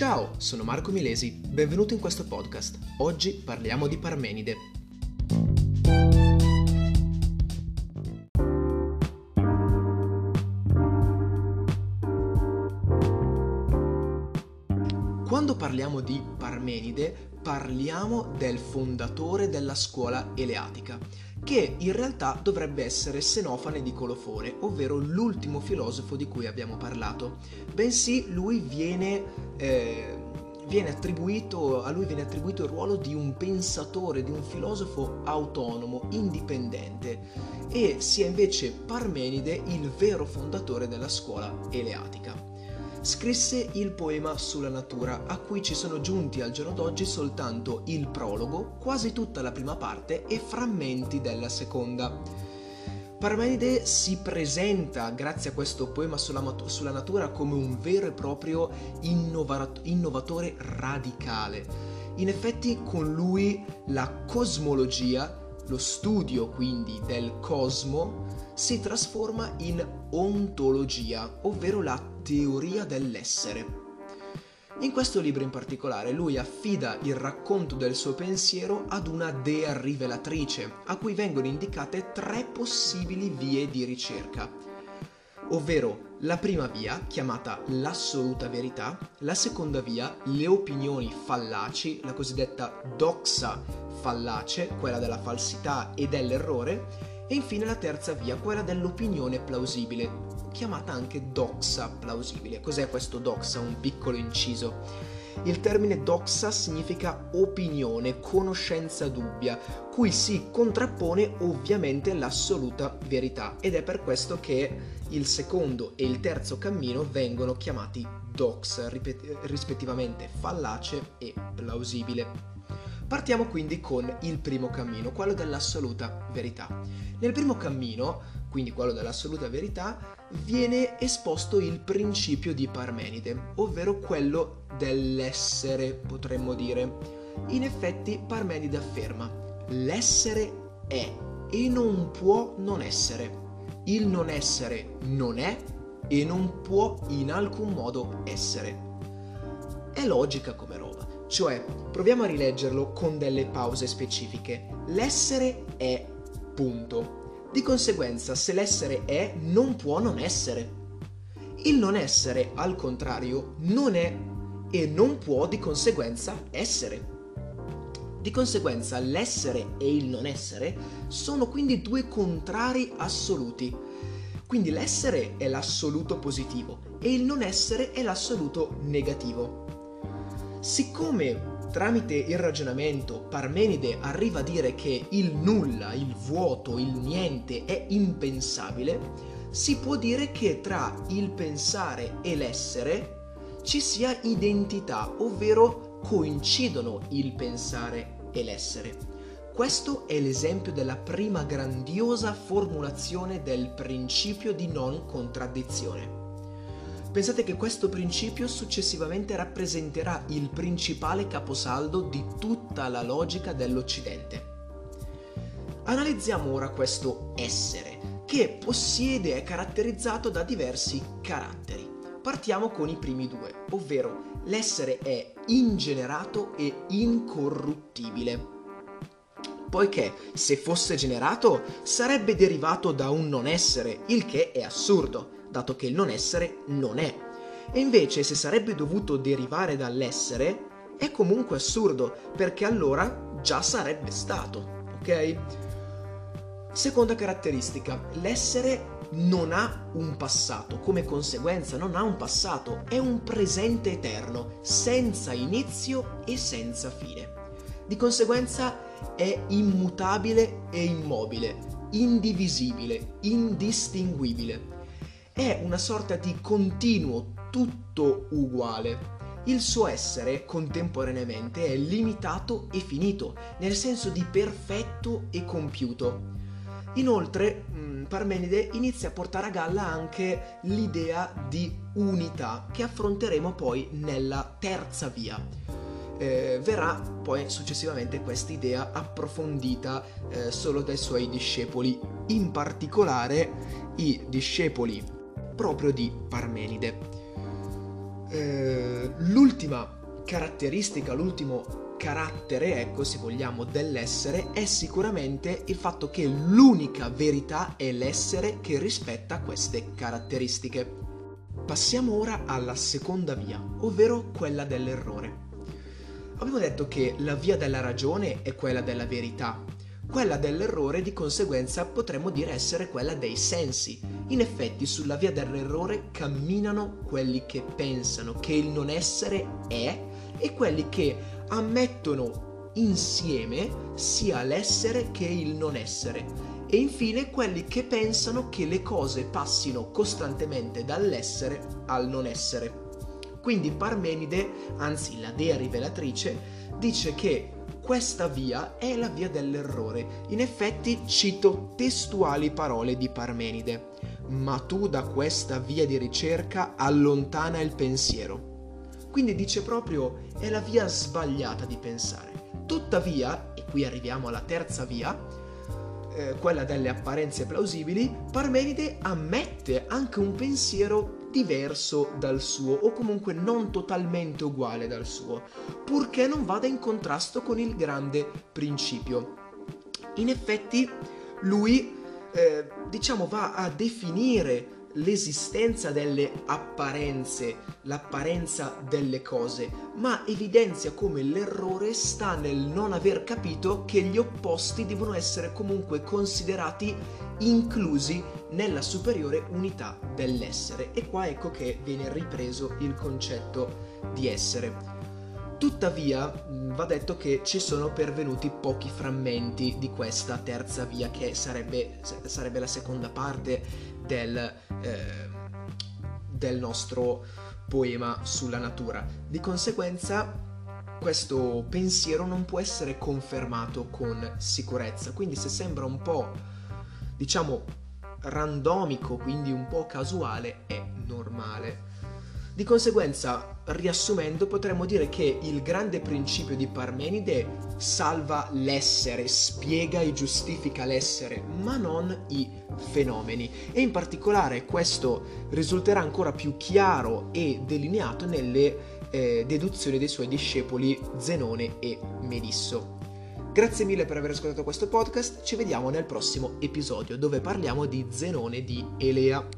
Ciao, sono Marco Milesi, benvenuto in questo podcast. Oggi parliamo di Parmenide. Quando parliamo di Parmenide parliamo del fondatore della scuola eleatica, che in realtà dovrebbe essere Senofane di Colofone, ovvero l'ultimo filosofo di cui abbiamo parlato, bensì lui viene... Eh, viene a lui viene attribuito il ruolo di un pensatore, di un filosofo autonomo, indipendente, e sia invece Parmenide il vero fondatore della scuola eleatica scrisse il poema sulla natura, a cui ci sono giunti al giorno d'oggi soltanto il prologo, quasi tutta la prima parte e frammenti della seconda. Parmenide si presenta, grazie a questo poema sulla, sulla natura, come un vero e proprio innovato- innovatore radicale. In effetti con lui la cosmologia, lo studio quindi del cosmo, si trasforma in ontologia, ovvero la teoria dell'essere. In questo libro in particolare lui affida il racconto del suo pensiero ad una dea rivelatrice, a cui vengono indicate tre possibili vie di ricerca, ovvero la prima via, chiamata l'assoluta verità, la seconda via, le opinioni fallaci, la cosiddetta doxa fallace, quella della falsità e dell'errore, e infine la terza via, quella dell'opinione plausibile, chiamata anche doxa plausibile. Cos'è questo doxa? Un piccolo inciso. Il termine doxa significa opinione, conoscenza dubbia, cui si contrappone ovviamente l'assoluta verità ed è per questo che il secondo e il terzo cammino vengono chiamati doxa, rispettivamente fallace e plausibile. Partiamo quindi con il primo cammino, quello dell'assoluta verità. Nel primo cammino, quindi quello dell'assoluta verità, viene esposto il principio di Parmenide, ovvero quello dell'essere, potremmo dire. In effetti Parmenide afferma, l'essere è e non può non essere. Il non essere non è e non può in alcun modo essere. È logica come roba cioè, proviamo a rileggerlo con delle pause specifiche. L'essere è punto. Di conseguenza, se l'essere è, non può non essere. Il non essere, al contrario, non è e non può di conseguenza essere. Di conseguenza l'essere e il non essere sono quindi due contrari assoluti. Quindi l'essere è l'assoluto positivo e il non essere è l'assoluto negativo. Siccome tramite il ragionamento Parmenide arriva a dire che il nulla, il vuoto, il niente è impensabile, si può dire che tra il pensare e l'essere ci sia identità, ovvero coincidono il pensare e l'essere. Questo è l'esempio della prima grandiosa formulazione del principio di non contraddizione. Pensate che questo principio successivamente rappresenterà il principale caposaldo di tutta la logica dell'Occidente. Analizziamo ora questo essere, che possiede e è caratterizzato da diversi caratteri. Partiamo con i primi due, ovvero l'essere è ingenerato e incorruttibile. Poiché se fosse generato sarebbe derivato da un non essere, il che è assurdo dato che il non essere non è. E invece se sarebbe dovuto derivare dall'essere, è comunque assurdo, perché allora già sarebbe stato, ok? Seconda caratteristica, l'essere non ha un passato, come conseguenza non ha un passato, è un presente eterno, senza inizio e senza fine. Di conseguenza è immutabile e immobile, indivisibile, indistinguibile è una sorta di continuo tutto uguale. Il suo essere contemporaneamente è limitato e finito, nel senso di perfetto e compiuto. Inoltre, mm, Parmenide inizia a portare a galla anche l'idea di unità che affronteremo poi nella terza via. Eh, verrà poi successivamente questa idea approfondita eh, solo dai suoi discepoli, in particolare i discepoli proprio di Parmenide. eh, l'ultima caratteristica, l'ultimo carattere, ecco se vogliamo, dell'essere è sicuramente il fatto che l'unica verità è l'essere che rispetta queste caratteristiche. Passiamo ora alla seconda via, ovvero quella dell'errore. Abbiamo detto che la via della ragione è quella della verità, quella dell'errore di conseguenza potremmo dire essere quella dei sensi. In effetti sulla via dell'errore camminano quelli che pensano che il non essere è e quelli che ammettono insieme sia l'essere che il non essere. E infine quelli che pensano che le cose passino costantemente dall'essere al non essere. Quindi Parmenide, anzi la dea rivelatrice, dice che questa via è la via dell'errore. In effetti cito testuali parole di Parmenide. Ma tu da questa via di ricerca allontana il pensiero. Quindi dice proprio è la via sbagliata di pensare. Tuttavia, e qui arriviamo alla terza via, eh, quella delle apparenze plausibili, Parmenide ammette anche un pensiero diverso dal suo o comunque non totalmente uguale dal suo, purché non vada in contrasto con il grande principio. In effetti lui eh, diciamo va a definire l'esistenza delle apparenze, l'apparenza delle cose, ma evidenzia come l'errore sta nel non aver capito che gli opposti devono essere comunque considerati inclusi nella superiore unità dell'essere. E qua ecco che viene ripreso il concetto di essere. Tuttavia va detto che ci sono pervenuti pochi frammenti di questa terza via che sarebbe, sarebbe la seconda parte del, eh, del nostro poema sulla natura. Di conseguenza questo pensiero non può essere confermato con sicurezza, quindi se sembra un po' diciamo randomico, quindi un po' casuale, è normale. Di conseguenza, riassumendo, potremmo dire che il grande principio di Parmenide salva l'essere, spiega e giustifica l'essere, ma non i fenomeni. E in particolare questo risulterà ancora più chiaro e delineato nelle eh, deduzioni dei suoi discepoli Zenone e Medisso. Grazie mille per aver ascoltato questo podcast, ci vediamo nel prossimo episodio dove parliamo di Zenone di Elea.